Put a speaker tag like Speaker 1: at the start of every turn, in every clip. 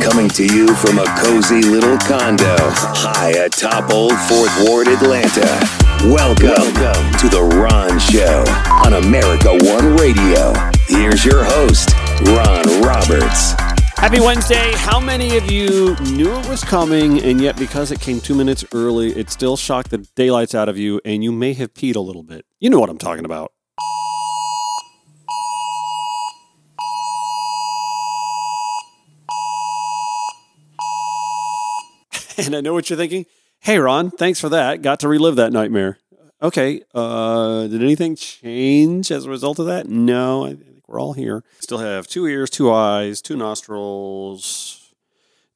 Speaker 1: Coming to you from a cozy little condo high atop Old Fourth Ward, Atlanta. Welcome, Welcome to The Ron Show on America One Radio. Here's your host, Ron Roberts.
Speaker 2: Happy Wednesday. How many of you knew it was coming, and yet because it came two minutes early, it still shocked the daylights out of you, and you may have peed a little bit? You know what I'm talking about. and I know what you're thinking. Hey, Ron, thanks for that. Got to relive that nightmare. Okay. Uh, did anything change as a result of that? No, I think we're all here. Still have two ears, two eyes, two nostrils,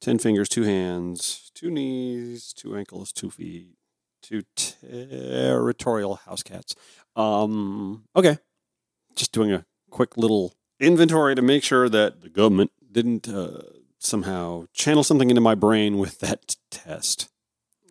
Speaker 2: 10 fingers, two hands, two knees, two ankles, two feet, two territorial house cats. Um, okay. Just doing a quick little inventory to make sure that the government didn't uh, somehow channel something into my brain with that test.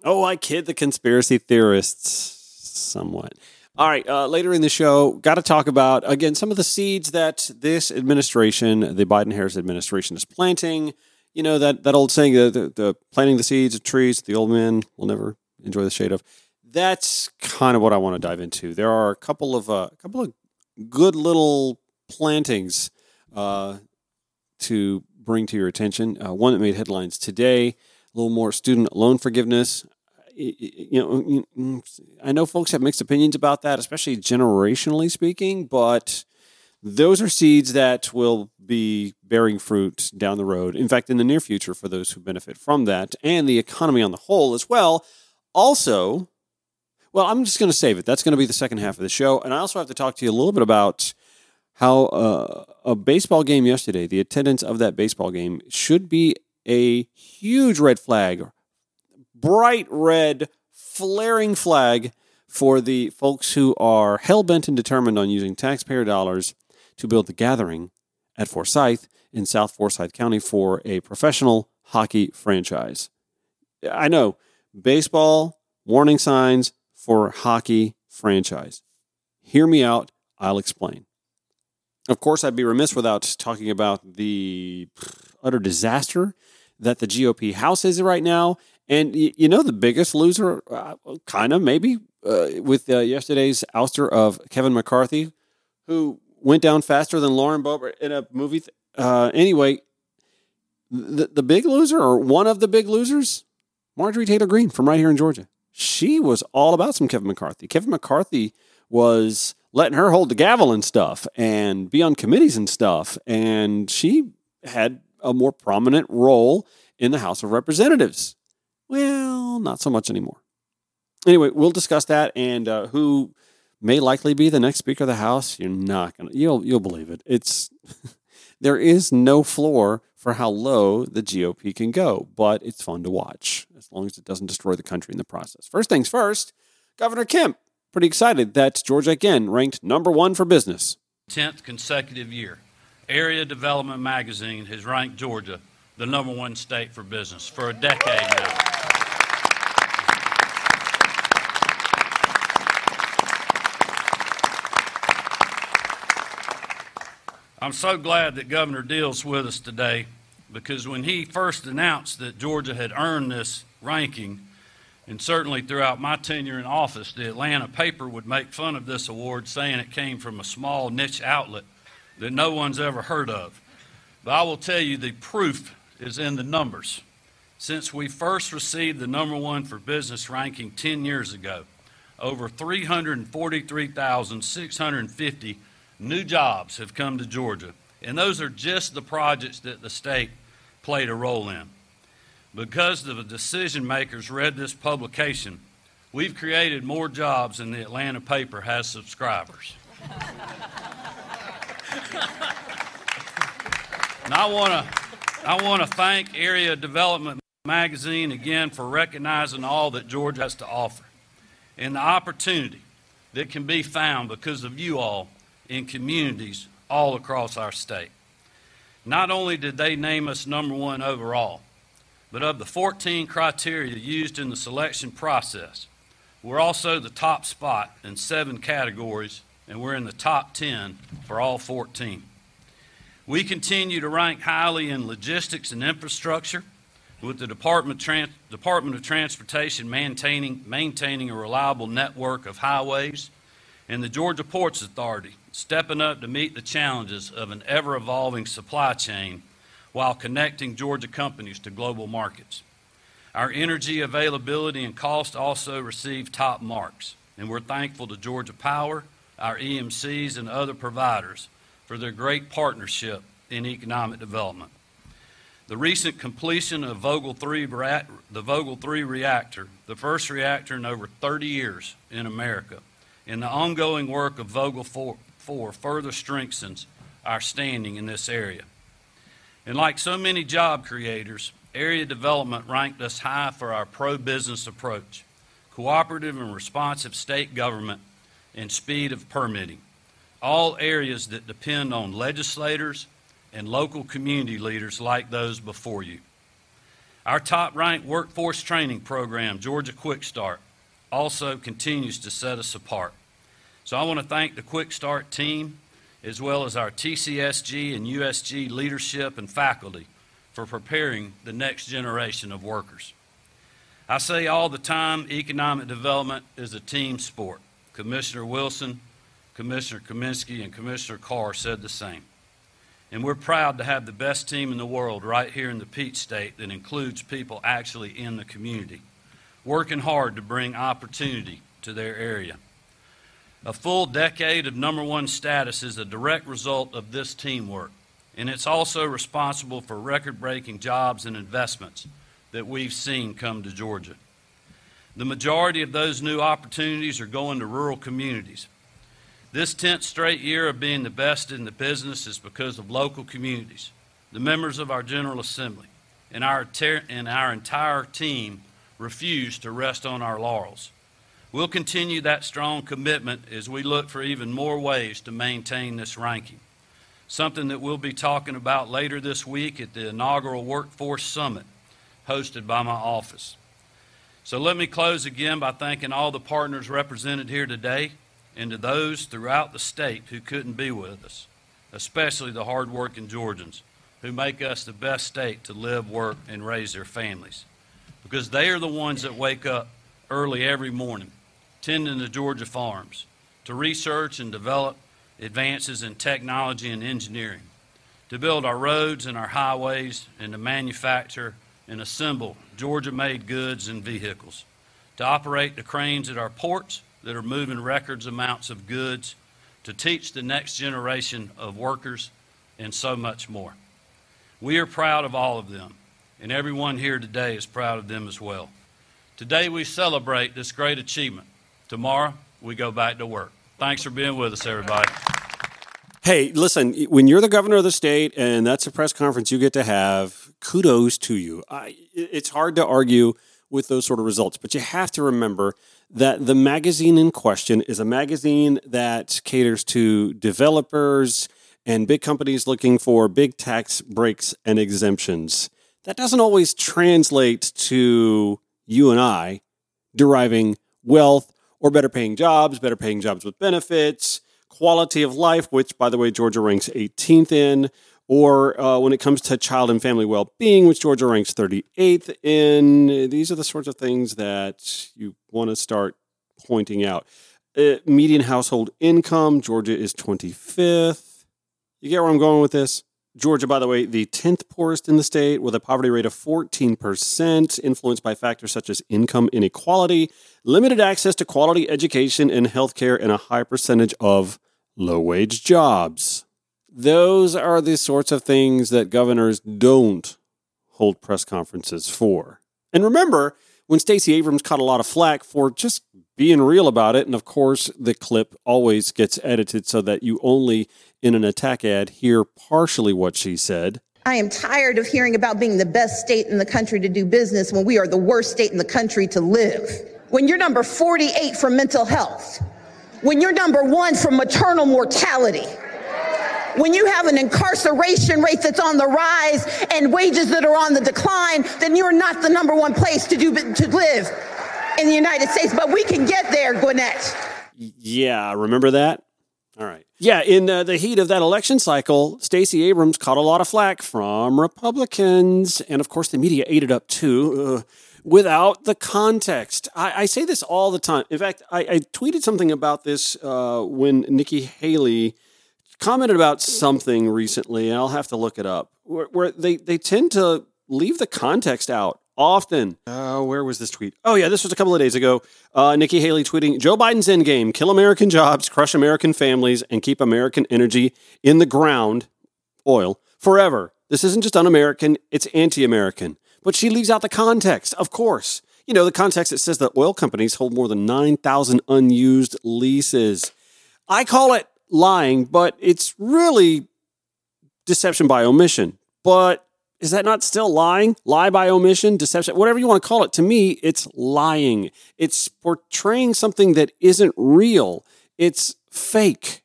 Speaker 2: Oh, I kid the conspiracy theorists somewhat. All right, uh, later in the show, got to talk about, again, some of the seeds that this administration, the Biden Harris administration, is planting. You know, that, that old saying, the, the, the planting the seeds of trees the old man will never enjoy the shade of. That's kind of what I want to dive into. There are a couple of, uh, a couple of good little plantings uh, to bring to your attention. Uh, one that made headlines today, a little more student loan forgiveness. You know, I know folks have mixed opinions about that, especially generationally speaking, but those are seeds that will be bearing fruit down the road. In fact, in the near future for those who benefit from that and the economy on the whole as well. Also, well, I'm just going to save it. That's going to be the second half of the show. And I also have to talk to you a little bit about how uh, a baseball game yesterday, the attendance of that baseball game should be a huge red flag, bright red, flaring flag for the folks who are hell bent and determined on using taxpayer dollars to build the gathering at Forsyth in South Forsyth County for a professional hockey franchise. I know baseball warning signs for hockey franchise. Hear me out, I'll explain. Of course, I'd be remiss without talking about the utter disaster that the GOP House is right now. And you know, the biggest loser, uh, kind of maybe, uh, with uh, yesterday's ouster of Kevin McCarthy, who went down faster than Lauren Boebert in a movie. Th- uh, anyway, the, the big loser, or one of the big losers, Marjorie Taylor Greene from right here in Georgia. She was all about some Kevin McCarthy. Kevin McCarthy was letting her hold the gavel and stuff and be on committees and stuff. And she had a more prominent role in the House of Representatives. Well, not so much anymore. Anyway, we'll discuss that and uh, who may likely be the next Speaker of the House. You're not gonna you'll you'll believe it. It's there is no floor for how low the GOP can go, but it's fun to watch as long as it doesn't destroy the country in the process. First things first, Governor Kemp pretty excited that Georgia again ranked number one for business.
Speaker 3: 10th consecutive year. Area Development Magazine has ranked Georgia the number one state for business for a decade now. I'm so glad that Governor Deal's with us today because when he first announced that Georgia had earned this ranking, and certainly throughout my tenure in office, the Atlanta paper would make fun of this award, saying it came from a small niche outlet that no one's ever heard of. But I will tell you the proof is in the numbers. Since we first received the number one for business ranking 10 years ago, over 343,650 new jobs have come to Georgia. And those are just the projects that the state played a role in. Because the decision makers read this publication, we've created more jobs than the Atlanta paper has subscribers. and I want to I want to thank Area Development Magazine again for recognizing all that Georgia has to offer and the opportunity that can be found because of you all in communities all across our state. Not only did they name us number one overall, but of the 14 criteria used in the selection process, we're also the top spot in seven categories, and we're in the top 10 for all 14. We continue to rank highly in logistics and infrastructure, with the Department, Trans- Department of Transportation maintaining, maintaining a reliable network of highways, and the Georgia Ports Authority stepping up to meet the challenges of an ever evolving supply chain while connecting Georgia companies to global markets. Our energy availability and cost also received top marks, and we're thankful to Georgia Power, our EMCs, and other providers for their great partnership in economic development. The recent completion of Vogtle 3, the Vogtle 3 reactor, the first reactor in over 30 years in America, and the ongoing work of Vogtle 4, 4 further strengthens our standing in this area. And like so many job creators, area development ranked us high for our pro business approach, cooperative and responsive state government, and speed of permitting all areas that depend on legislators and local community leaders like those before you. Our top ranked workforce training program, Georgia Quick Start, also continues to set us apart. So I want to thank the Quick Start team as well as our TCSG and USG leadership and faculty for preparing the next generation of workers. I say all the time economic development is a team sport. Commissioner Wilson Commissioner Kaminsky and Commissioner Carr said the same. And we're proud to have the best team in the world right here in the Peach State that includes people actually in the community, working hard to bring opportunity to their area. A full decade of number one status is a direct result of this teamwork, and it's also responsible for record breaking jobs and investments that we've seen come to Georgia. The majority of those new opportunities are going to rural communities this 10th straight year of being the best in the business is because of local communities, the members of our General Assembly, and our, and our entire team refuse to rest on our laurels. We'll continue that strong commitment as we look for even more ways to maintain this ranking, something that we'll be talking about later this week at the inaugural Workforce Summit hosted by my office. So let me close again by thanking all the partners represented here today and to those throughout the state who couldn't be with us, especially the hardworking Georgians who make us the best state to live, work, and raise their families. Because they are the ones that wake up early every morning, tending the Georgia farms, to research and develop advances in technology and engineering, to build our roads and our highways, and to manufacture and assemble Georgia made goods and vehicles, to operate the cranes at our ports that are moving records amounts of goods, to teach the next generation of workers, and so much more. We are proud of all of them, and everyone here today is proud of them as well. Today we celebrate this great achievement. Tomorrow we go back to work. Thanks for being with us, everybody.
Speaker 2: Hey, listen, when you're the governor of the state and that's a press conference you get to have, kudos to you. I, it's hard to argue with those sort of results, but you have to remember that the magazine in question is a magazine that caters to developers and big companies looking for big tax breaks and exemptions. That doesn't always translate to you and I deriving wealth or better paying jobs, better paying jobs with benefits, quality of life, which, by the way, Georgia ranks 18th in, or uh, when it comes to child and family well being, which Georgia ranks 38th in. These are the sorts of things that you want to start pointing out. Uh, median household income, Georgia is 25th. You get where I'm going with this? Georgia, by the way, the 10th poorest in the state with a poverty rate of 14%, influenced by factors such as income inequality, limited access to quality education and healthcare, and a high percentage of low wage jobs. Those are the sorts of things that governors don't hold press conferences for. And remember, when Stacey Abrams caught a lot of flack for just being real about it, and of course, the clip always gets edited so that you only, in an attack ad, hear partially what she said.
Speaker 4: I am tired of hearing about being the best state in the country to do business when we are the worst state in the country to live. When you're number 48 for mental health, when you're number one for maternal mortality, when you have an incarceration rate that's on the rise and wages that are on the decline, then you're not the number one place to do to live in the United States. But we can get there, Gwinnett.
Speaker 2: Yeah, remember that? All right. Yeah, in uh, the heat of that election cycle, Stacey Abrams caught a lot of flack from Republicans, and of course, the media ate it up too. Uh, without the context, I, I, say this all the time. In fact, I, I tweeted something about this uh, when Nikki Haley commented about something recently, and I'll have to look it up, where, where they, they tend to leave the context out often. Uh, where was this tweet? Oh, yeah, this was a couple of days ago. Uh, Nikki Haley tweeting Joe Biden's endgame kill American jobs, crush American families, and keep American energy in the ground, oil, forever. This isn't just un American, it's anti American. But she leaves out the context, of course. You know, the context that says that oil companies hold more than 9,000 unused leases. I call it lying, but it's really deception by omission. But is that not still lying? Lie by omission, deception, whatever you want to call it. To me, it's lying. It's portraying something that isn't real. It's fake.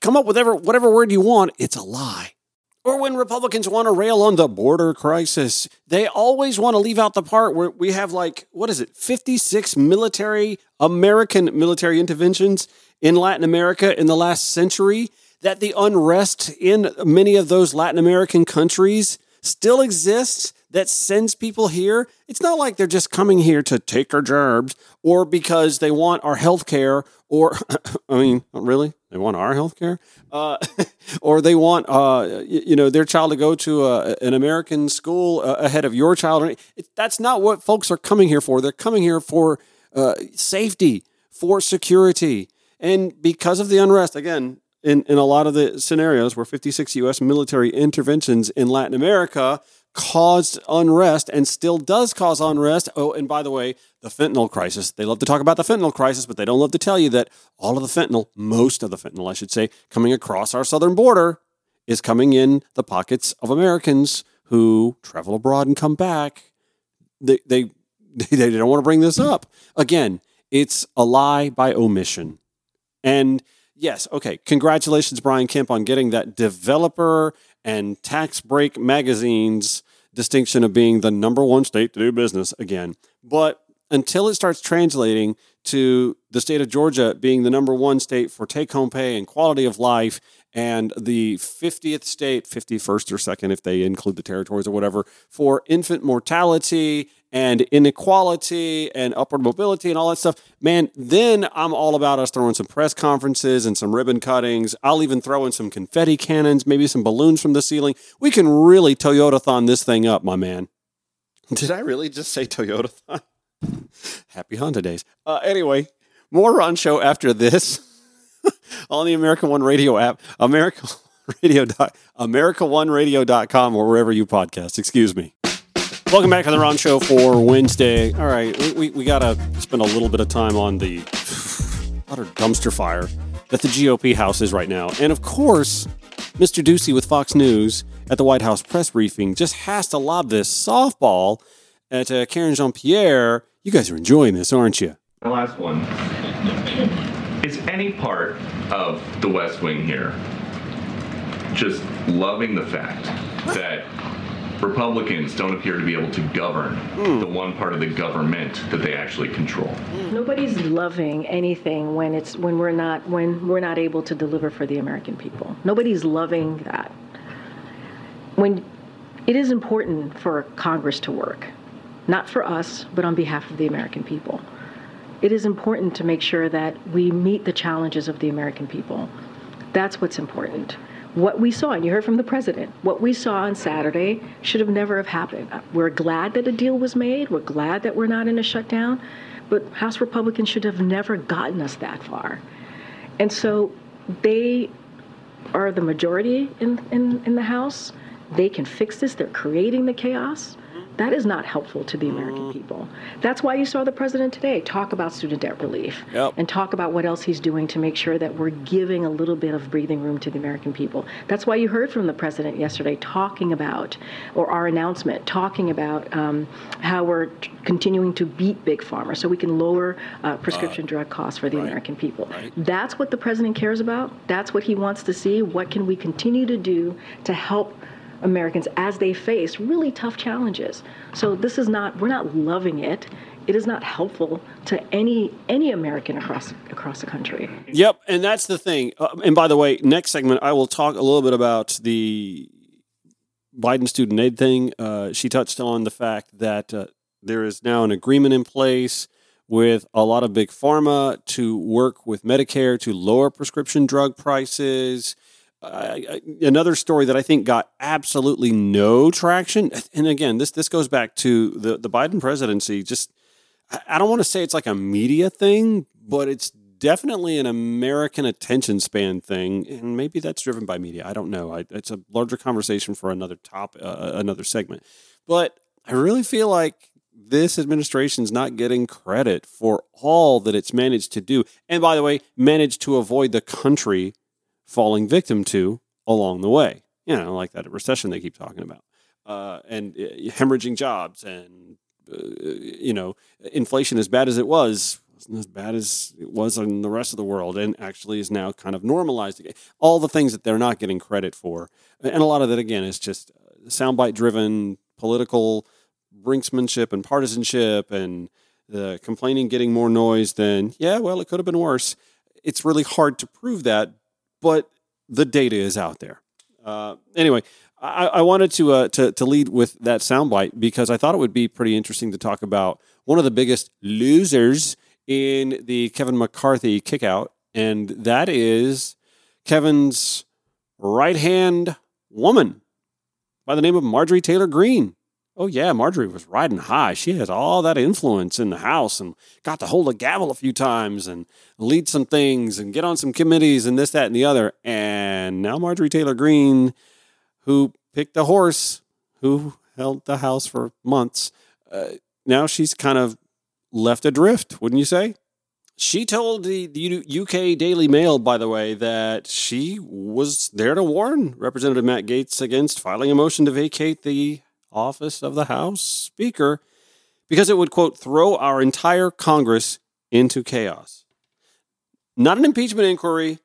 Speaker 2: Come up with whatever, whatever word you want. It's a lie. Or when Republicans want to rail on the border crisis, they always want to leave out the part where we have like, what is it, 56 military, American military interventions in Latin America in the last century that the unrest in many of those Latin American countries still exists that sends people here. It's not like they're just coming here to take our jobs or because they want our health care or, I mean, really? They want our health care? Uh, or they want, uh, you know, their child to go to a, an American school uh, ahead of your child. That's not what folks are coming here for. They're coming here for uh, safety, for security. And because of the unrest, again, in, in a lot of the scenarios where 56 U.S. military interventions in Latin America caused unrest and still does cause unrest. Oh, and by the way, the fentanyl crisis. They love to talk about the fentanyl crisis, but they don't love to tell you that all of the fentanyl, most of the fentanyl, I should say, coming across our southern border is coming in the pockets of Americans who travel abroad and come back. They, they, they don't want to bring this up. Again, it's a lie by omission. And Yes. Okay. Congratulations, Brian Kemp, on getting that developer and tax break magazines distinction of being the number one state to do business again. But until it starts translating to the state of Georgia being the number one state for take home pay and quality of life, and the 50th state, 51st or second, if they include the territories or whatever, for infant mortality and inequality and upward mobility and all that stuff, man, then I'm all about us throwing some press conferences and some ribbon cuttings. I'll even throw in some confetti cannons, maybe some balloons from the ceiling. We can really Toyota-thon this thing up, my man. Did I really just say Toyota-thon? Happy Honda days. Uh, anyway, more Ron Show after this on the American One Radio app, America Radio, AmericaOneRadio.com, or wherever you podcast. Excuse me. Welcome back to the Ron Show for Wednesday. All right, we, we, we got to spend a little bit of time on the utter dumpster fire that the GOP House is right now. And of course, Mr. Doocy with Fox News at the White House press briefing just has to lob this softball at uh, Karine Jean Pierre. You guys are enjoying this, aren't you?
Speaker 5: The last one. Is any part of the West Wing here just loving the fact that Republicans don't appear to be able to govern mm. the one part of the government that they actually control.
Speaker 6: Nobody's loving anything when it's when we're not when we're not able to deliver for the American people. Nobody's loving that. When it is important for Congress to work, not for us, but on behalf of the American people. It is important to make sure that we meet the challenges of the American people. That's what's important what we saw, and you heard from the president, what we saw on Saturday should have never have happened. We're glad that a deal was made. We're glad that we're not in a shutdown, but House Republicans should have never gotten us that far. And so they are the majority in, in, in the House. They can fix this. They're creating the chaos. That is not helpful to the American mm. people. That's why you saw the president today talk about student debt relief
Speaker 2: yep.
Speaker 6: and talk about what else he's doing to make sure that we're giving a little bit of breathing room to the American people. That's why you heard from the president yesterday talking about, or our announcement, talking about um, how we're t- continuing to beat big pharma so we can lower uh, prescription uh, drug costs for the right, American people. Right. That's what the president cares about. That's what he wants to see. What can we continue to do to help Americans as they face really tough challenges. So this is not, we're not loving it. it is not helpful to any any American across across the country.
Speaker 2: Yep, and that's the thing. Uh, and by the way, next segment I will talk a little bit about the Biden student aid thing. Uh, she touched on the fact that uh, there is now an agreement in place with a lot of big pharma to work with Medicare to lower prescription drug prices. Uh, another story that I think got absolutely no traction, and again, this this goes back to the the Biden presidency. Just I don't want to say it's like a media thing, but it's definitely an American attention span thing, and maybe that's driven by media. I don't know. I, it's a larger conversation for another top, uh, another segment. But I really feel like this administration is not getting credit for all that it's managed to do, and by the way, managed to avoid the country falling victim to along the way. You know, like that recession they keep talking about, uh, and uh, hemorrhaging jobs, and uh, you know, inflation as bad as it was wasn't as bad as it was in the rest of the world, and actually is now kind of normalized again. All the things that they're not getting credit for, and a lot of that again is just uh, soundbite driven political brinksmanship and partisanship and the complaining getting more noise than yeah well it could have been worse it's really hard to prove that but the data is out there. Uh, anyway, I, I wanted to, uh, to to lead with that soundbite because I thought it would be pretty interesting to talk about one of the biggest losers in the Kevin McCarthy kickout, and that is Kevin's right hand woman by the name of Marjorie Taylor Greene. Oh, yeah, Marjorie was riding high. She has all that influence in the House and got to hold a gavel a few times and lead some things and get on some committees and this, that, and the other. And now Marjorie Taylor Greene, who picked a horse, who held the House for months, uh, now she's kind of left adrift, wouldn't you say? She told the, the UK Daily Mail, by the way, that she was there to warn Representative Matt Gaetz against filing a motion to vacate the office of the House Speaker because it would, quote, throw our entire Congress into chaos. Not an impeachment inquiry,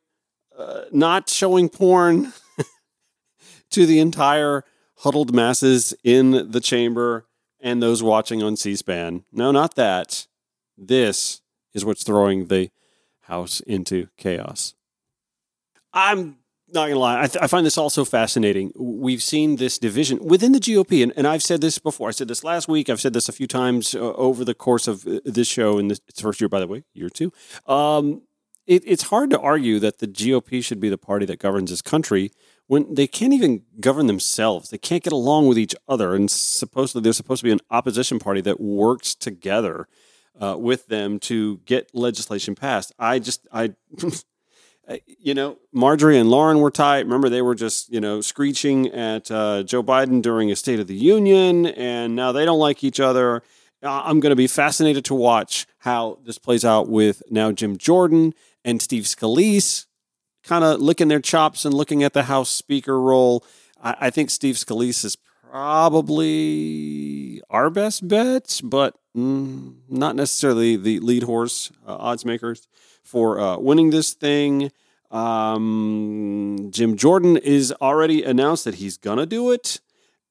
Speaker 2: uh, not showing porn to the entire huddled masses in the chamber and those watching on C SPAN. No, not that. This is what's throwing the House into chaos. I'm not gonna lie, I, th- I, find this also fascinating. We've seen this division within the GOP, and, and, I've said this before. I said this last week. I've said this a few times uh, over the course of uh, this show in this first year, by the way, year two. Um, it, it's hard to argue that the GOP should be the party that governs this country when they can't even govern themselves. They can't get along with each other, and supposedly they're supposed to be an opposition party that works together uh, with them to get legislation passed. I just I. you know, Marjorie and Lauren were tight. Remember, they were just, you know, screeching at uh, Joe Biden during a State of the Union, and now they don't like each other. Uh, I'm going to be fascinated to watch how this plays out with now Jim Jordan and Steve Scalise kind of licking their chops and looking at the House Speaker role. I, I think Steve Scalise is probably our best bet, but mm, not necessarily the lead horse uh, odds makers for uh, winning this thing. Um, Jim Jordan is already announced that he's gonna do it,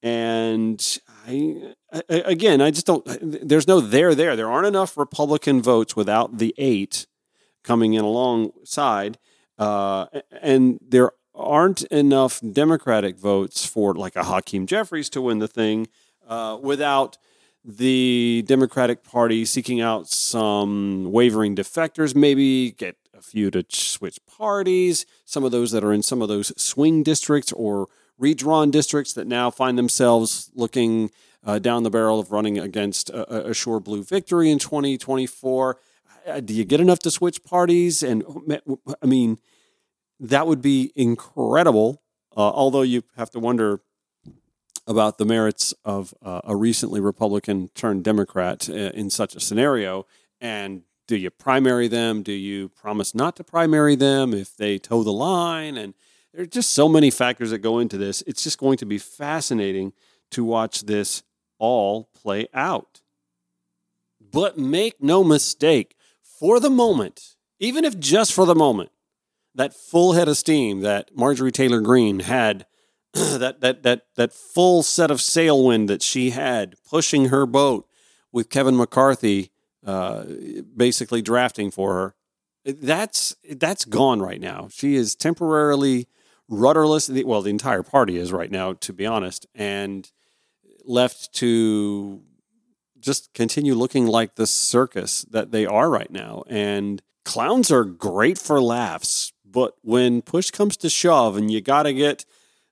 Speaker 2: and I, I, again, I just don't. There's no there there. There aren't enough Republican votes without the eight coming in alongside, uh, and there aren't enough Democratic votes for like a Hakeem Jeffries to win the thing uh, without the Democratic Party seeking out some wavering defectors, maybe get a few to switch parties, some of those that are in some of those swing districts or redrawn districts that now find themselves looking uh, down the barrel of running against a, a sure blue victory in 2024. Uh, do you get enough to switch parties? And I mean, that would be incredible. Uh, although you have to wonder about the merits of uh, a recently Republican turned Democrat uh, in such a scenario. And do you primary them? Do you promise not to primary them if they toe the line? And there are just so many factors that go into this. It's just going to be fascinating to watch this all play out. But make no mistake, for the moment, even if just for the moment, that full head of steam that Marjorie Taylor Greene had that that that that full set of sailwind that she had pushing her boat with Kevin McCarthy uh, basically drafting for her. That's that's gone right now. She is temporarily rudderless. Well, the entire party is right now, to be honest, and left to just continue looking like the circus that they are right now. And clowns are great for laughs, but when push comes to shove and you got to get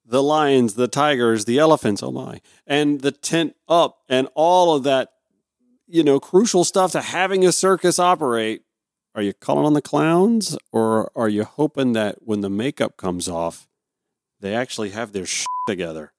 Speaker 2: the lions, the tigers, the elephants, oh my, and the tent up and all of that, you know, crucial stuff to having a circus operate, are you calling on the clowns or are you hoping that when the makeup comes off, they actually have their shit together?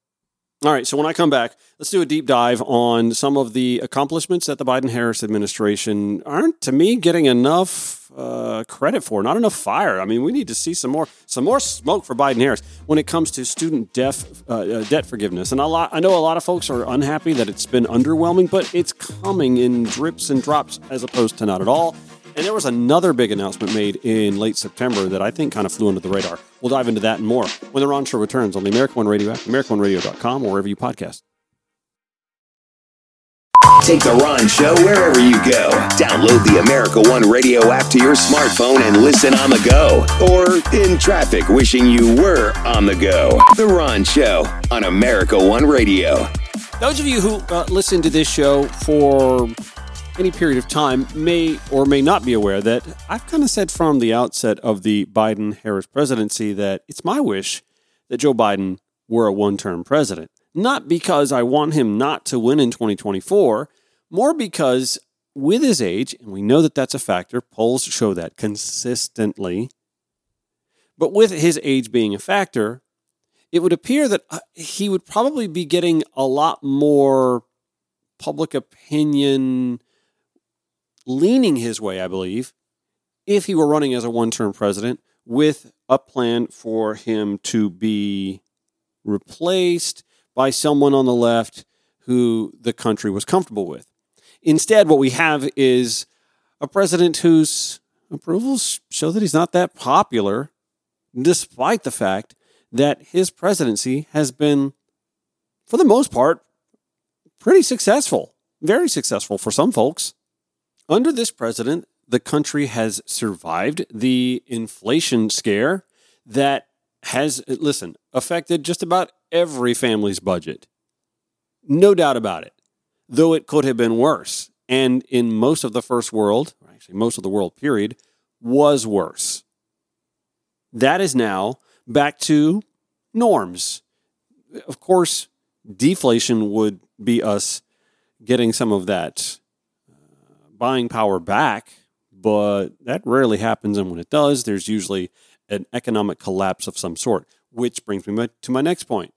Speaker 2: All right, so when I come back, let's do a deep dive on some of the accomplishments that the Biden Harris administration aren't, to me, getting enough uh, credit for. Not enough fire. I mean, we need to see some more some more smoke for Biden Harris when it comes to student debt uh, uh, debt forgiveness. And a lot, I know a lot of folks are unhappy that it's been underwhelming, but it's coming in drips and drops as opposed to not at all. And there was another big announcement made in late September that I think kind of flew under the radar. We'll dive into that and more when the Ron Show returns on the American One Radio app, AmericanOneRadio.com, or wherever you podcast.
Speaker 1: Take the Ron Show wherever you go. Download the America One Radio app to your smartphone and listen on the go. Or in traffic, wishing you were on the go. The Ron Show on America One Radio.
Speaker 2: Those of you who uh, listen to this show for any period of time may or may not be aware that I've kind of said from the outset of the Biden Harris presidency that it's my wish that Joe Biden were a one term president. Not because I want him not to win in 2024, more because with his age, and we know that that's a factor, polls show that consistently, but with his age being a factor, it would appear that uh, he would probably be getting a lot more public opinion leaning his way, I believe, if he were running as a one term president with a plan for him to be replaced by someone on the left who the country was comfortable with. Instead, what we have is a president whose approvals show that he's not that popular, despite the fact that his presidency has been, for the most part, pretty successful, very successful for some folks. Under this president, the country has survived the inflation scare that has, listen, affected just about every family's budget. No doubt about it, though it could have been worse. And in most of the first world, or actually most of the world period, was worse. That is now back to norms. Of course, deflation would be us getting some of that buying power back, but that rarely happens. And when it does, there's usually an economic collapse of some sort, which brings me to my next point.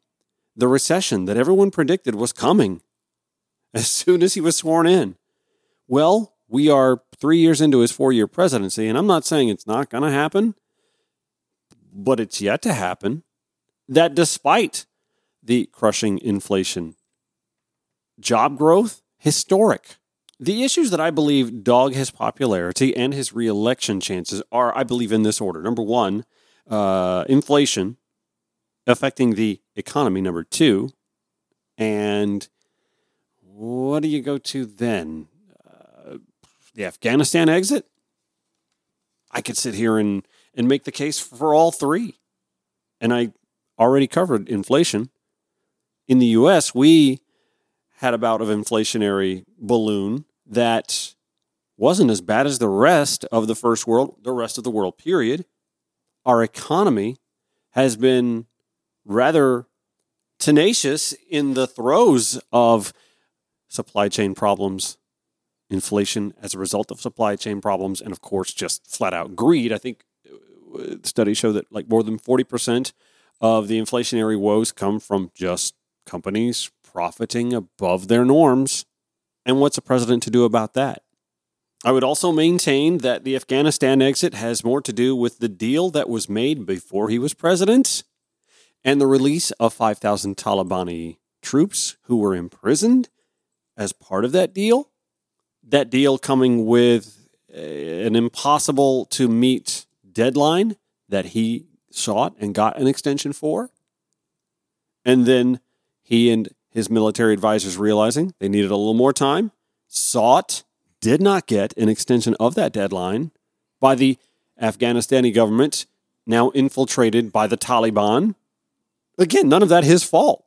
Speaker 2: The recession that everyone predicted was coming as soon as he was sworn in. Well, we are three years into his four year presidency, and I'm not saying it's not going to happen, but it's yet to happen. That despite the crushing inflation, job growth, historic. The issues that I believe dog his popularity and his reelection chances are, I believe, in this order. Number one, uh, inflation affecting the economy. Number two, and what do you go to then? Uh, the Afghanistan exit? I could sit here and, and make the case for all three. And I already covered inflation. In the US, we had a bout of inflationary balloon that wasn't as bad as the rest of the first world, the rest of the world, period. Our economy has been rather tenacious in the throes of supply chain problems, inflation as a result of supply chain problems, and of course, just flat out greed. I think uh, studies show that like more than 40% of the inflationary woes come from just companies profiting above their norms and what's a president to do about that? I would also maintain that the Afghanistan exit has more to do with the deal that was made before he was president and the release of 5,000 Taliban troops who were imprisoned as part of that deal. That deal coming with eh, an impossible to meet deadline that he sought and got an extension for. And then he and his military advisors realizing they needed a little more time, sought did not get an extension of that deadline by the Afghanistani government, now infiltrated by the Taliban. Again, none of that his fault.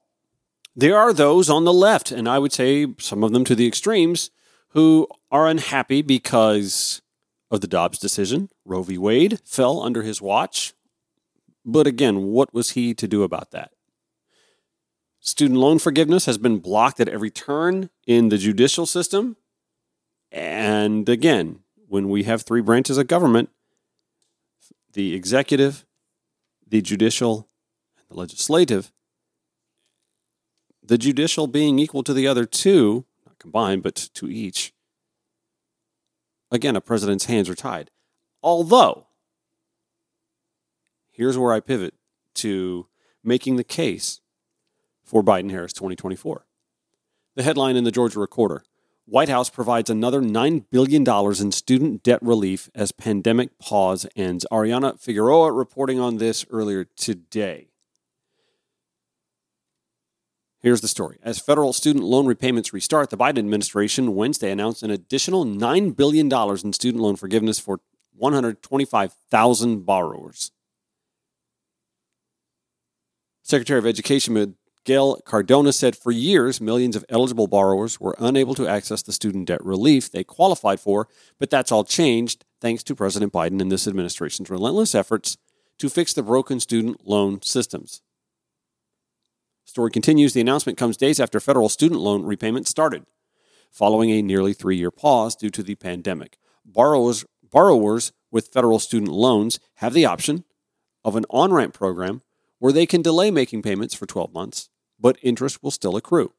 Speaker 2: There are those on the left, and I would say some of them to the extremes, who are unhappy because of the Dobbs decision. Roe v. Wade fell under his watch. But again, what was he to do about that? Student loan forgiveness has been blocked at every turn in the judicial system. And again, when we have three branches of government the executive, the judicial, and the legislative the judicial being equal to the other two, not combined, but to each, again, a president's hands are tied. Although, here's where I pivot to making the case for Biden Harris 2024. The headline in the Georgia Recorder White House provides another $9 billion in student debt relief as pandemic pause ends. Ariana Figueroa reporting on this earlier today. Here's the story. As federal student loan repayments restart, the Biden administration Wednesday announced an additional $9 billion in student loan forgiveness for 125,000 borrowers. Secretary of Education Miguel Cardona said for years, millions of eligible borrowers were unable to access the student debt relief they qualified for, but that's all changed thanks to President Biden and this administration's relentless efforts to fix the broken student loan systems. Story continues. The announcement comes days after federal student loan repayment started, following a nearly three year pause due to the pandemic. Borrowers, borrowers with federal student loans have the option of an on ramp program where they can delay making payments for 12 months, but interest will still accrue.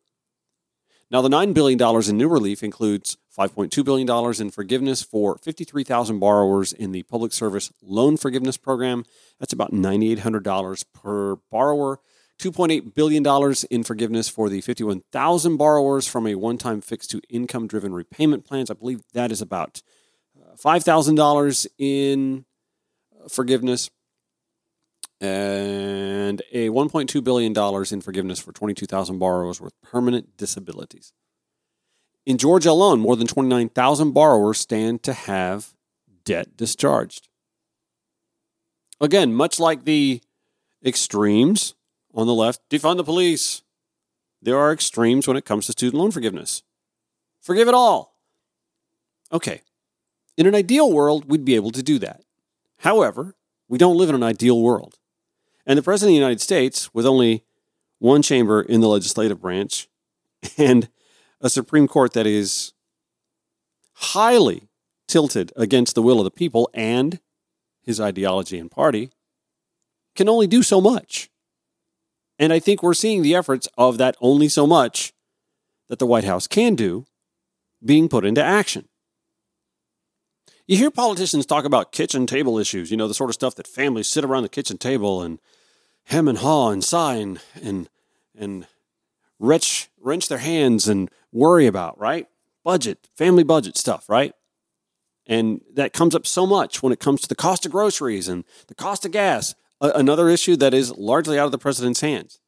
Speaker 2: Now, the $9 billion in new relief includes $5.2 billion in forgiveness for 53,000 borrowers in the Public Service Loan Forgiveness Program. That's about $9,800 per borrower. $2.8 billion in forgiveness for the 51,000 borrowers from a one time fixed to income driven repayment plans. I believe that is about uh, $5,000 in forgiveness and a $1.2 billion in forgiveness for 22,000 borrowers with permanent disabilities. In Georgia alone, more than 29,000 borrowers stand to have debt discharged. Again, much like the extremes on the left, defund the police. There are extremes when it comes to student loan forgiveness. Forgive it all. Okay. In an ideal world, we'd be able to do that. However, we don't live in an ideal world. And the President of the United States, with only one chamber in the legislative branch and a Supreme Court that is highly tilted against the will of the people and his ideology and party, can only do so much. And I think we're seeing the efforts of that only so much that the White House can do being put into action. You hear politicians talk about kitchen table issues, you know, the sort of stuff that families sit around the kitchen table and hem and haw and sigh and, and, and wrench, wrench their hands and worry about, right? Budget, family budget stuff, right? And that comes up so much when it comes to the cost of groceries and the cost of gas another issue that is largely out of the president's hands.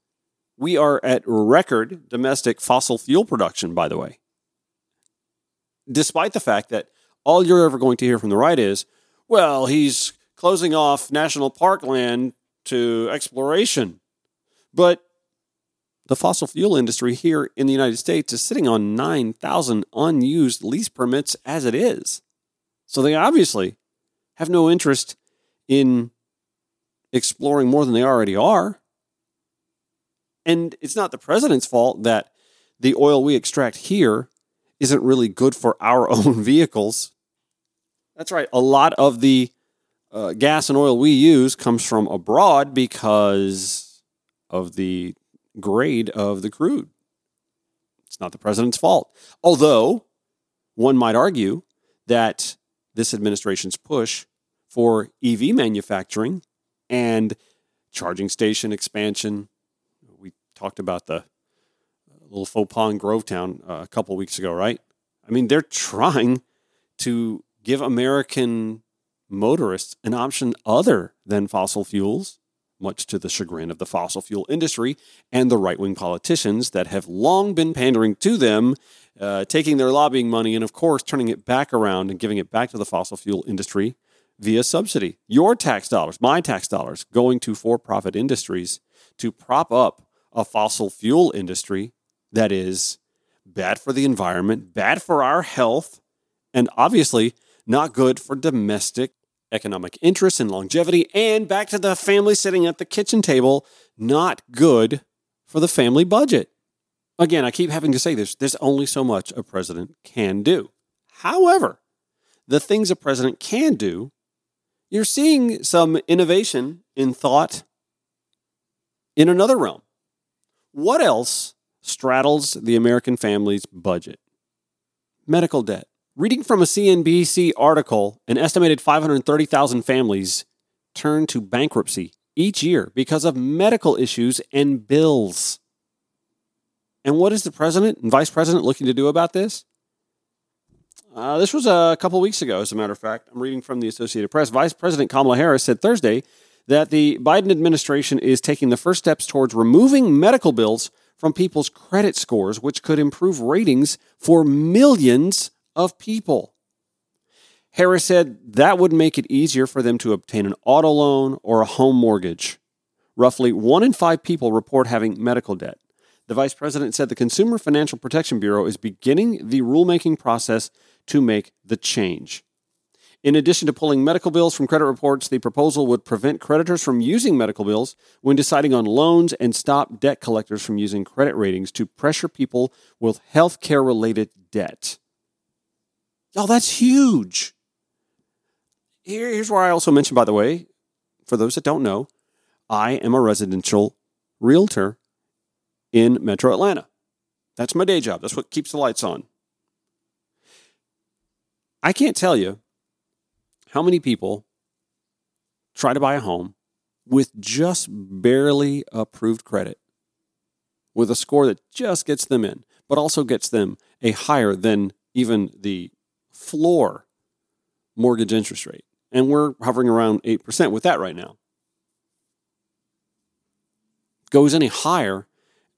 Speaker 2: We are at record domestic fossil fuel production, by the way. Despite the fact that all you're ever going to hear from the right is, well, he's closing off national park land to exploration. But the fossil fuel industry here in the United States is sitting on 9,000 unused lease permits as it is. So they obviously have no interest in exploring more than they already are. And it's not the president's fault that the oil we extract here isn't really good for our own vehicles. That's right. A lot of the uh, gas and oil we use comes from abroad because of the grade of the crude. It's not the president's fault. Although one might argue that this administration's push for EV manufacturing and charging station expansion. We talked about the little faux pas in Grovetown uh, a couple weeks ago, right? I mean, they're trying to give American motorists an option other than fossil fuels. much to the chagrin of the fossil fuel industry and the right wing politicians that have long been pandering to them, uh, taking their lobbying money and, of course, turning it back around and giving it back to the fossil fuel industry via subsidy. Your tax dollars, my tax dollars, going to for profit industries to prop up a fossil fuel industry that is bad for the environment, bad for our health, and obviously not good for domestic economic interests and longevity. And back to the family sitting at the kitchen table, not good for the family budget. Again, I keep having to say this there's only so much a president can do. However, the things a president can do, you're seeing some innovation in thought in another realm. What else straddles the American family's budget? Medical debt. Reading from a CNBC article, an estimated 530,000 families turn to bankruptcy each year because of medical issues and bills. And what is the president and vice president looking to do about this? Uh, this was a couple weeks ago, as a matter of fact. I'm reading from the Associated Press. Vice President Kamala Harris said Thursday that the Biden administration is taking the first steps towards removing medical bills from people's credit scores, which could improve ratings for millions of people. Harris said that would make it easier for them to obtain an auto loan or a home mortgage. Roughly one in five people report having medical debt. The vice president said the Consumer Financial Protection Bureau is beginning the rulemaking process to make the change. In addition to pulling medical bills from credit reports, the proposal would prevent creditors from using medical bills when deciding on loans and stop debt collectors from using credit ratings to pressure people with health care related debt. Y'all, that's huge. Here, here's where I also mentioned, by the way, for those that don't know, I am a residential realtor in Metro Atlanta. That's my day job. That's what keeps the lights on. I can't tell you how many people try to buy a home with just barely approved credit, with a score that just gets them in, but also gets them a higher than even the floor mortgage interest rate. And we're hovering around 8% with that right now. Goes any higher,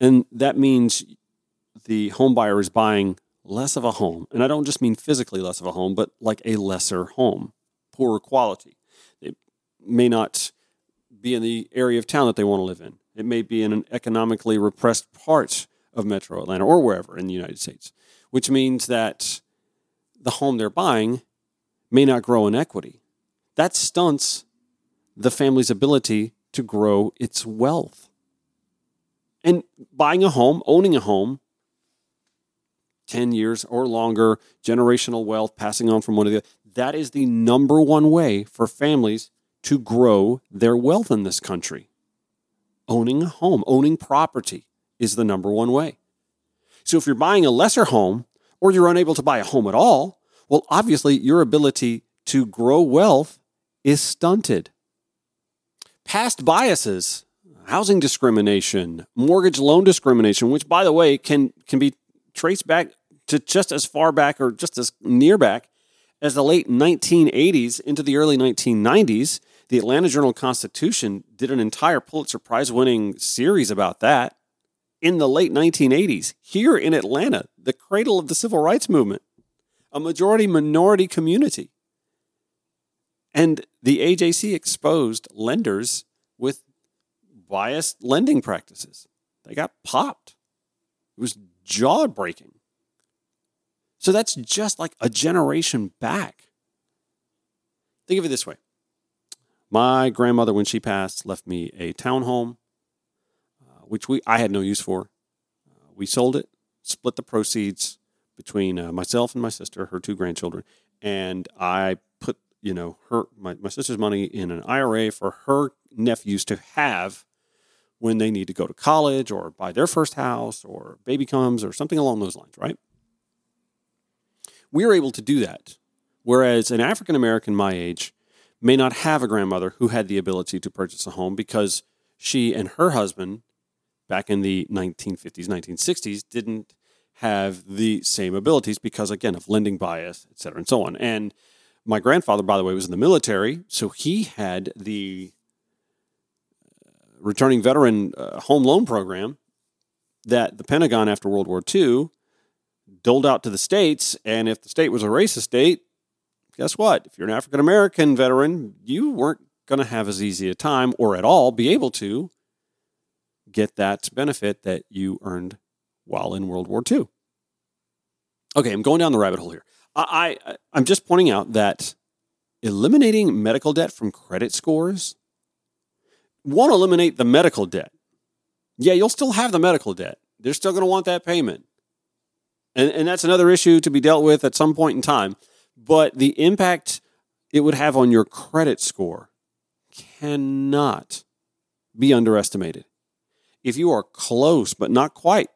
Speaker 2: and that means the home buyer is buying less of a home. And I don't just mean physically less of a home, but like a lesser home poorer quality. It may not be in the area of town that they want to live in. It may be in an economically repressed part of metro Atlanta or wherever in the United States, which means that the home they're buying may not grow in equity. That stunts the family's ability to grow its wealth. And buying a home, owning a home, 10 years or longer, generational wealth passing on from one to the other. That is the number one way for families to grow their wealth in this country. Owning a home, owning property is the number one way. So if you're buying a lesser home or you're unable to buy a home at all, well, obviously your ability to grow wealth is stunted. Past biases, housing discrimination, mortgage loan discrimination, which by the way can can be traced back to just as far back or just as near back as the late 1980s into the early 1990s. The Atlanta Journal Constitution did an entire Pulitzer Prize winning series about that in the late 1980s here in Atlanta, the cradle of the civil rights movement, a majority minority community. And the AJC exposed lenders with biased lending practices. They got popped. It was jaw breaking. So that's just like a generation back. Think of it this way my grandmother, when she passed, left me a townhome, uh, which we I had no use for. Uh, we sold it, split the proceeds between uh, myself and my sister, her two grandchildren, and I put you know her my, my sister's money in an IRA for her nephews to have when they need to go to college or buy their first house or baby comes or something along those lines, right? We are able to do that. Whereas an African American my age may not have a grandmother who had the ability to purchase a home because she and her husband back in the 1950s, 1960s didn't have the same abilities because, again, of lending bias, et cetera, and so on. And my grandfather, by the way, was in the military, so he had the returning veteran uh, home loan program that the Pentagon after World War II doled out to the states. And if the state was a racist state, guess what? If you're an African American veteran, you weren't going to have as easy a time or at all be able to get that benefit that you earned while in World War II. Okay, I'm going down the rabbit hole here. I, I I'm just pointing out that eliminating medical debt from credit scores won't eliminate the medical debt. Yeah, you'll still have the medical debt. They're still going to want that payment. And, and that's another issue to be dealt with at some point in time. But the impact it would have on your credit score cannot be underestimated. If you are close, but not quite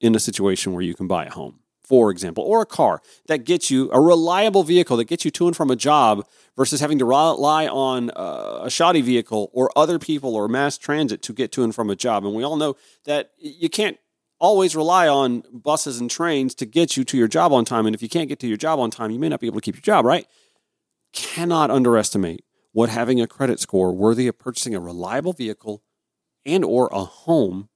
Speaker 2: in a situation where you can buy a home, for example, or a car that gets you a reliable vehicle that gets you to and from a job versus having to rely on uh, a shoddy vehicle or other people or mass transit to get to and from a job. And we all know that you can't always rely on buses and trains to get you to your job on time. And if you can't get to your job on time, you may not be able to keep your job, right? Cannot underestimate what having a credit score worthy of purchasing a reliable vehicle and or a home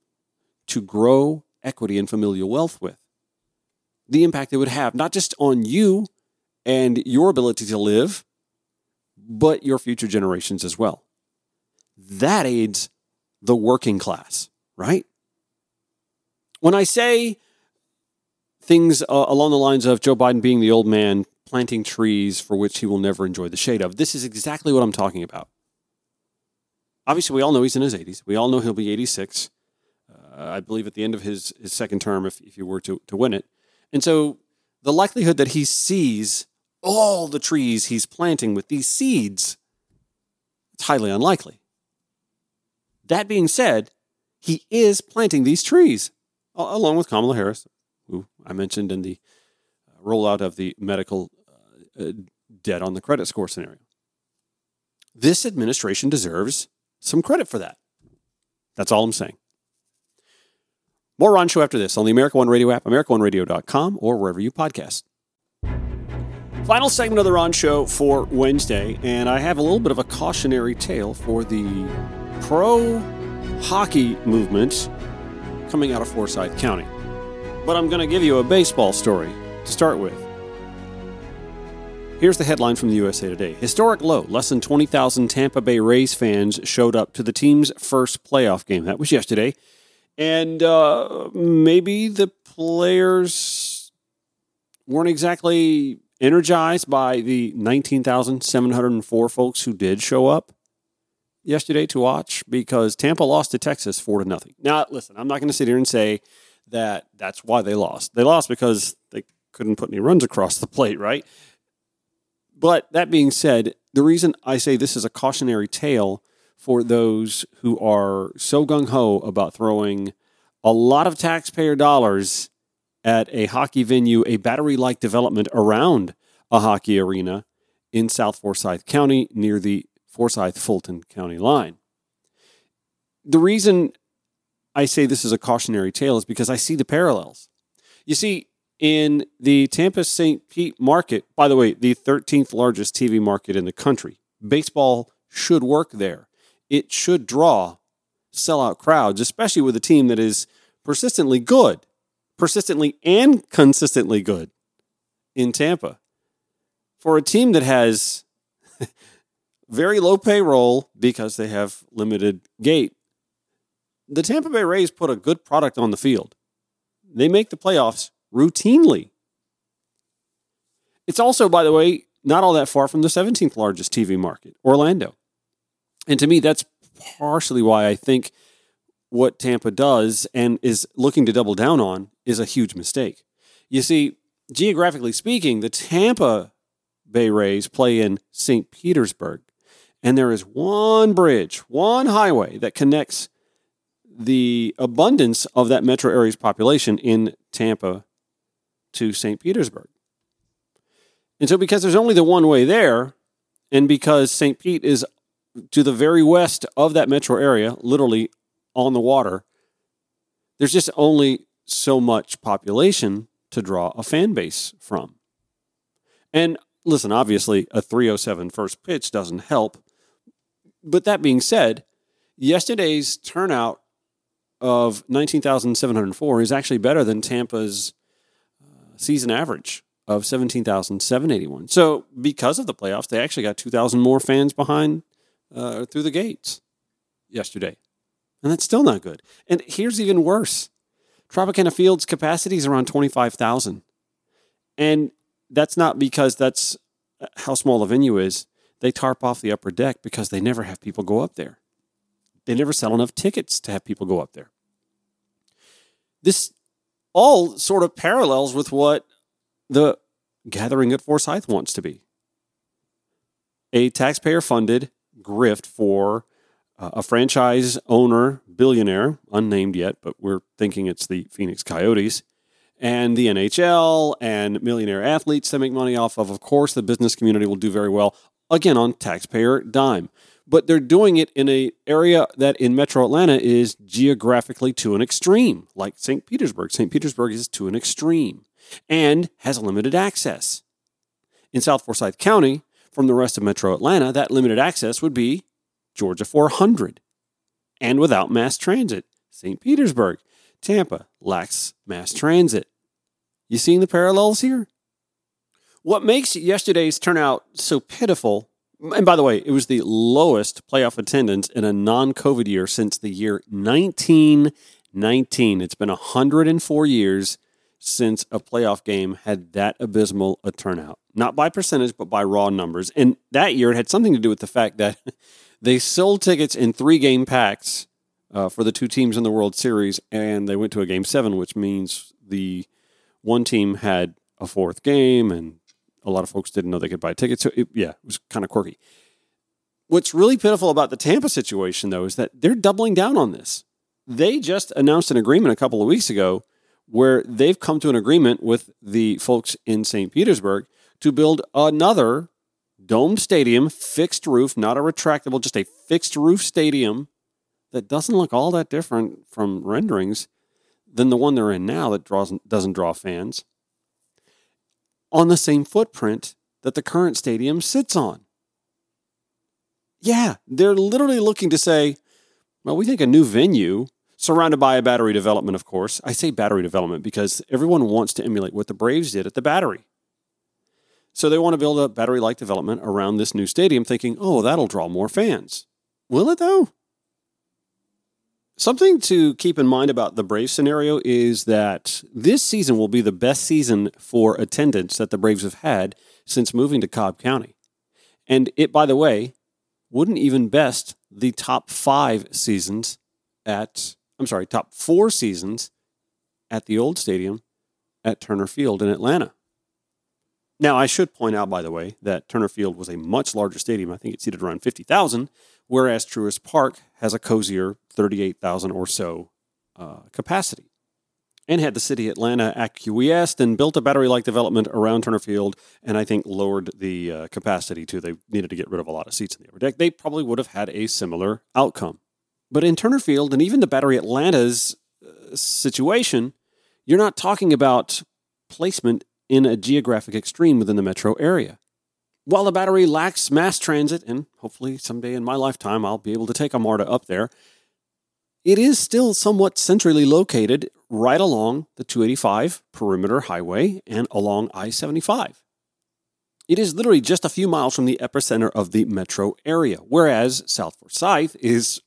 Speaker 2: to grow equity and familial wealth with the impact it would have, not just on you and your ability to live, but your future generations as well. That aids the working class, right? When I say things uh, along the lines of Joe Biden being the old man planting trees for which he will never enjoy the shade of, this is exactly what I'm talking about. Obviously, we all know he's in his 80s. We all know he'll be 86, uh, I believe, at the end of his, his second term if, if he were to, to win it. And so the likelihood that he sees all the trees he's planting with these seeds, it's highly unlikely. That being said, he is planting these trees along with Kamala Harris, who I mentioned in the uh, rollout of the medical uh, uh, debt on the credit score scenario. This administration deserves some credit for that. That's all I'm saying. More Ron Show after this on the America One Radio app, AmericaOneRadio.com, or wherever you podcast. Final segment of the Ron Show for Wednesday, and I have a little bit of a cautionary tale for the pro hockey movement coming out of Forsyth County. But I'm going to give you a baseball story to start with. Here's the headline from the USA Today Historic low. Less than 20,000 Tampa Bay Rays fans showed up to the team's first playoff game. That was yesterday. And uh, maybe the players weren't exactly energized by the 19,704 folks who did show up yesterday to watch because Tampa lost to Texas 4 to nothing. Now, listen, I'm not going to sit here and say that that's why they lost. They lost because they couldn't put any runs across the plate, right? But that being said, the reason I say this is a cautionary tale for those who are so gung ho about throwing a lot of taxpayer dollars at a hockey venue, a battery like development around a hockey arena in South Forsyth County near the Forsyth Fulton County line. The reason I say this is a cautionary tale is because I see the parallels. You see, in the Tampa St. Pete market, by the way, the 13th largest TV market in the country, baseball should work there it should draw sellout crowds, especially with a team that is persistently good, persistently and consistently good in Tampa. For a team that has very low payroll because they have limited gate, the Tampa Bay Rays put a good product on the field. They make the playoffs routinely. It's also, by the way, not all that far from the 17th largest TV market, Orlando. And to me, that's partially why I think what Tampa does and is looking to double down on is a huge mistake. You see, geographically speaking, the Tampa Bay Rays play in St. Petersburg, and there is one bridge, one highway that connects the abundance of that metro area's population in Tampa to St. Petersburg. And so, because there's only the one way there, and because St. Pete is to the very west of that metro area, literally on the water, there's just only so much population to draw a fan base from. And listen, obviously, a 307 first pitch doesn't help. But that being said, Yesterday's turnout of 19,704 is actually better than Tampa's uh, season average of 17,781. So, because of the playoffs, they actually got 2,000 more fans behind uh, through the gates yesterday. And that's still not good. And here's even worse Tropicana Field's capacity is around 25,000. And that's not because that's uh, how small the venue is. They tarp off the upper deck because they never have people go up there. They never sell enough tickets to have people go up there. This all sort of parallels with what the gathering at Forsyth wants to be a taxpayer funded grift for uh, a franchise owner, billionaire, unnamed yet, but we're thinking it's the Phoenix Coyotes, and the NHL and millionaire athletes that make money off of. Of course, the business community will do very well, again, on taxpayer dime. But they're doing it in an area that in metro Atlanta is geographically to an extreme, like St. Petersburg. St. Petersburg is to an extreme and has limited access. In South Forsyth County, from the rest of metro Atlanta, that limited access would be Georgia 400 and without mass transit. St. Petersburg, Tampa lacks mass transit. You seeing the parallels here? What makes yesterday's turnout so pitiful, and by the way, it was the lowest playoff attendance in a non COVID year since the year 1919. It's been 104 years since a playoff game had that abysmal a turnout. Not by percentage, but by raw numbers. And that year it had something to do with the fact that they sold tickets in three game packs uh, for the two teams in the World Series, and they went to a game seven, which means the one team had a fourth game, and a lot of folks didn't know they could buy tickets. So, it, yeah, it was kind of quirky. What's really pitiful about the Tampa situation, though, is that they're doubling down on this. They just announced an agreement a couple of weeks ago where they've come to an agreement with the folks in St. Petersburg to build another domed stadium, fixed roof, not a retractable, just a fixed roof stadium that doesn't look all that different from renderings than the one they're in now that draws doesn't draw fans on the same footprint that the current stadium sits on. Yeah, they're literally looking to say, well, we think a new venue surrounded by a battery development, of course. I say battery development because everyone wants to emulate what the Braves did at the battery. So they want to build a battery like development around this new stadium, thinking, oh, that'll draw more fans. Will it, though? Something to keep in mind about the Braves scenario is that this season will be the best season for attendance that the Braves have had since moving to Cobb County. And it, by the way, wouldn't even best the top five seasons at, I'm sorry, top four seasons at the old stadium at Turner Field in Atlanta. Now, I should point out, by the way, that Turner Field was a much larger stadium. I think it seated around 50,000, whereas Truist Park has a cozier 38,000 or so uh, capacity. And had the city of Atlanta acquiesced and built a battery like development around Turner Field, and I think lowered the uh, capacity too. They needed to get rid of a lot of seats in the upper deck. They probably would have had a similar outcome. But in Turner Field and even the Battery Atlanta's uh, situation, you're not talking about placement in a geographic extreme within the metro area. While the battery lacks mass transit, and hopefully someday in my lifetime I'll be able to take a MARTA up there, it is still somewhat centrally located right along the 285 perimeter highway and along I 75. It is literally just a few miles from the epicenter of the metro area, whereas South Forsyth is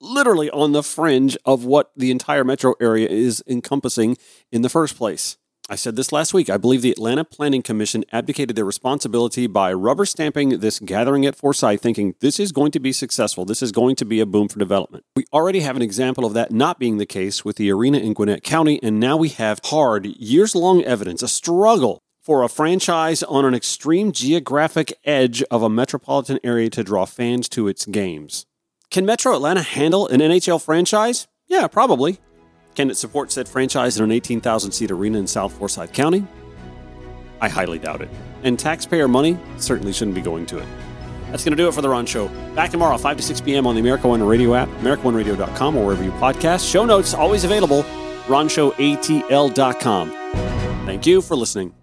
Speaker 2: literally on the fringe of what the entire metro area is encompassing in the first place. I said this last week. I believe the Atlanta Planning Commission abdicated their responsibility by rubber stamping this gathering at Forsyth, thinking this is going to be successful. This is going to be a boom for development. We already have an example of that not being the case with the arena in Gwinnett County, and now we have hard, years long evidence, a struggle for a franchise on an extreme geographic edge of a metropolitan area to draw fans to its games. Can Metro Atlanta handle an NHL franchise? Yeah, probably. Can it support said franchise in an 18,000 seat arena in South Forsyth County? I highly doubt it. And taxpayer money certainly shouldn't be going to it. That's going to do it for The Ron Show. Back tomorrow, 5 to 6 p.m. on the America One Radio app, AmericaOneRadio.com, or wherever you podcast. Show notes always available, RonShowATL.com. Thank you for listening.